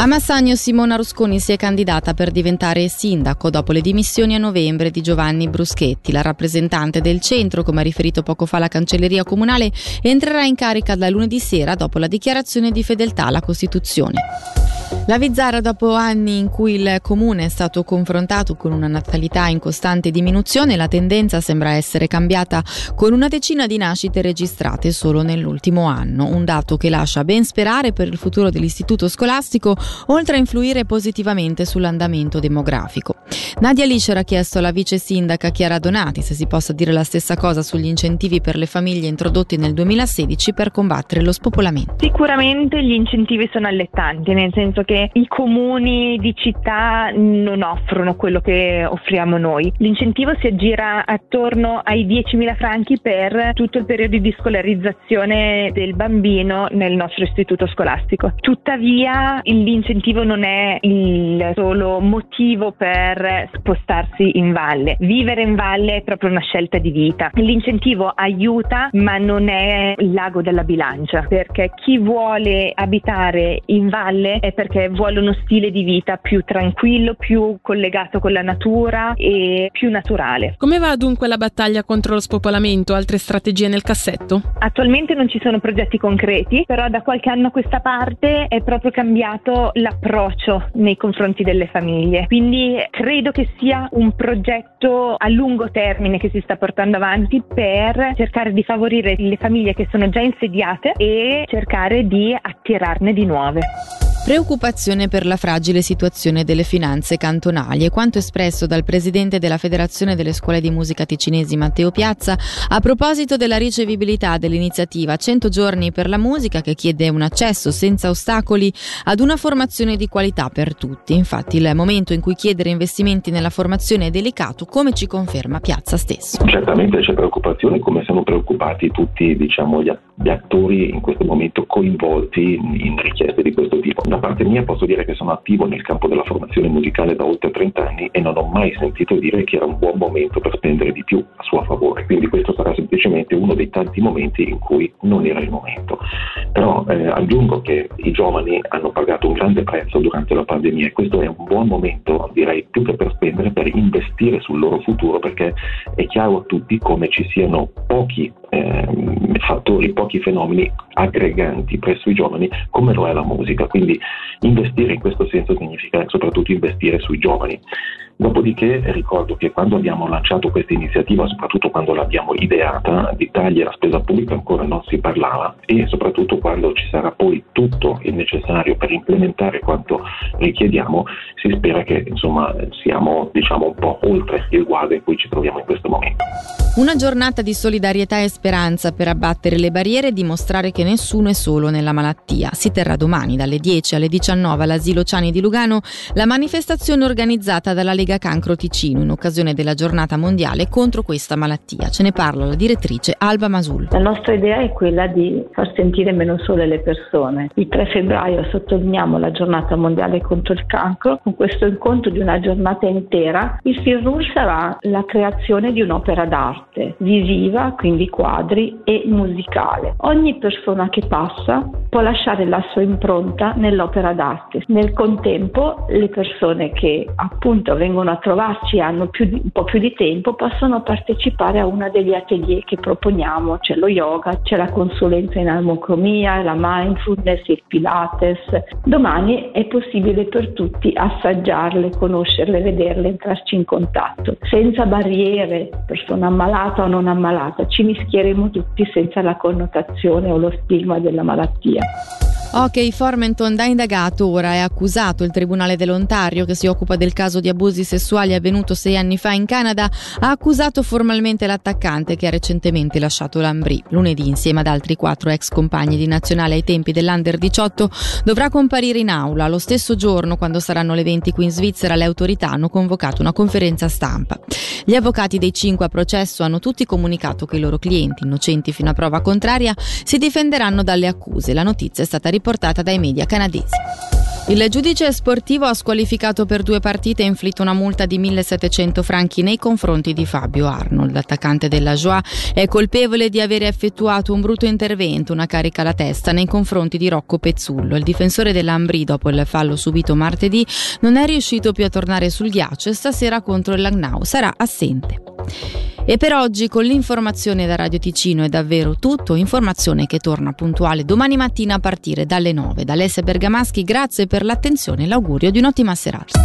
A Massagno Simona Rusconi si è candidata per diventare sindaco dopo le dimissioni a novembre di Giovanni Bruschetti. La rappresentante del centro, come ha riferito poco fa la cancelleria comunale, entrerà in carica da lunedì sera dopo la dichiarazione di fedeltà alla Costituzione. La Vizzara, dopo anni in cui il comune è stato confrontato con una natalità in costante diminuzione, la tendenza sembra essere cambiata con una decina di nascite registrate solo nell'ultimo anno, un dato che lascia ben sperare per il futuro dell'istituto scolastico, oltre a influire positivamente sull'andamento demografico. Nadia Liscer ha chiesto alla vice sindaca Chiara Donati se si possa dire la stessa cosa sugli incentivi per le famiglie introdotti nel 2016 per combattere lo spopolamento. Sicuramente gli incentivi sono allettanti, nel senso che i comuni di città non offrono quello che offriamo noi. L'incentivo si aggira attorno ai 10.000 franchi per tutto il periodo di scolarizzazione del bambino nel nostro istituto scolastico. Tuttavia l'incentivo non è il solo motivo per spostarsi in valle. Vivere in valle è proprio una scelta di vita. L'incentivo aiuta ma non è il lago della bilancia perché chi vuole abitare in valle è perché vuole uno stile di vita più tranquillo, più collegato con la natura e più naturale. Come va dunque la battaglia contro lo spopolamento? Altre strategie nel cassetto? Attualmente non ci sono progetti concreti, però da qualche anno a questa parte è proprio cambiato l'approccio nei confronti delle famiglie. Quindi credo che sia un progetto a lungo termine che si sta portando avanti per cercare di favorire le famiglie che sono già insediate e cercare di attirarne di nuove. Preoccupazione per la fragile situazione delle finanze cantonali e quanto espresso dal presidente della Federazione delle Scuole di Musica Ticinesi Matteo Piazza a proposito della ricevibilità dell'iniziativa 100 giorni per la musica che chiede un accesso senza ostacoli ad una formazione di qualità per tutti. Infatti il momento in cui chiedere investimenti nella formazione è delicato, come ci conferma Piazza stesso. Certamente c'è preoccupazione come sono preoccupati tutti diciamo, gli, gli attori in questo momento coinvolti in richieste di questo tipo da parte mia posso dire che sono attivo nel campo della formazione musicale da oltre 30 anni e non ho mai sentito dire che era un buon momento per spendere di più a suo favore. Quindi questo sarà semplicemente uno dei tanti momenti in cui non era il momento. Però eh, aggiungo che i giovani hanno pagato un grande prezzo durante la pandemia e questo è un buon momento, direi più che per spendere, per investire sul loro futuro perché è chiaro a tutti come ci siano pochi eh, fattori, pochi fenomeni aggreganti presso i giovani come lo è la musica. Quindi investire in questo senso significa soprattutto investire sui giovani. Dopodiché ricordo che quando abbiamo lanciato questa iniziativa, soprattutto quando l'abbiamo ideata, di tagli alla spesa pubblica ancora non si parlava e soprattutto quando ci sarà poi tutto il necessario per implementare quanto richiediamo, si spera che insomma siamo diciamo un po' oltre il guado in cui ci troviamo in questo momento. Una giornata di solidarietà e speranza per abbattere le barriere e dimostrare che nessuno è solo nella malattia. Si terrà domani dalle 10 alle 19 all'asilo Ciani di Lugano la manifestazione organizzata dalla Lega Cancro Ticino in occasione della giornata mondiale contro questa malattia. Ce ne parla la direttrice Alba Masul. La nostra idea è quella di far sentire meno sole le persone. Il 3 febbraio sottolineiamo la giornata mondiale contro il cancro. Con questo incontro di una giornata intera il fil rouge sarà la creazione di un'opera d'arte arte, visiva, quindi quadri, e musicale. Ogni persona che passa può lasciare la sua impronta nell'opera d'arte. Nel contempo le persone che appunto vengono a trovarci e hanno di, un po' più di tempo possono partecipare a uno degli atelier che proponiamo, c'è lo yoga, c'è la consulenza in armocromia, la mindfulness, il pilates. Domani è possibile per tutti assaggiarle, conoscerle, vederle, entrarci in contatto, senza barriere, persona ammalata o non ammalata, ci mischieremo tutti senza la connotazione o lo stigma della malattia. Ok, Formenton da indagato ora è accusato il Tribunale dell'Ontario che si occupa del caso di abusi sessuali avvenuto sei anni fa in Canada ha accusato formalmente l'attaccante che ha recentemente lasciato l'Ambri. Lunedì insieme ad altri quattro ex compagni di nazionale ai tempi dell'Under 18 dovrà comparire in aula. Lo stesso giorno quando saranno le 20 qui in Svizzera le autorità hanno convocato una conferenza stampa. Gli avvocati dei cinque a processo hanno tutti comunicato che i loro clienti, innocenti fino a prova contraria, si difenderanno dalle accuse. La notizia è stata riportata dai media canadesi. Il giudice sportivo ha squalificato per due partite e inflitto una multa di 1700 franchi nei confronti di Fabio Arnold. L'attaccante della Joie è colpevole di aver effettuato un brutto intervento, una carica alla testa nei confronti di Rocco Pezzullo. Il difensore dell'Ambri, dopo il fallo subito martedì, non è riuscito più a tornare sul ghiaccio e stasera contro il Langnau sarà assente. E per oggi con l'informazione da Radio Ticino è davvero tutto, informazione che torna puntuale domani mattina a partire dalle 9. Da Alessia Bergamaschi grazie per l'attenzione e l'augurio di un'ottima serata.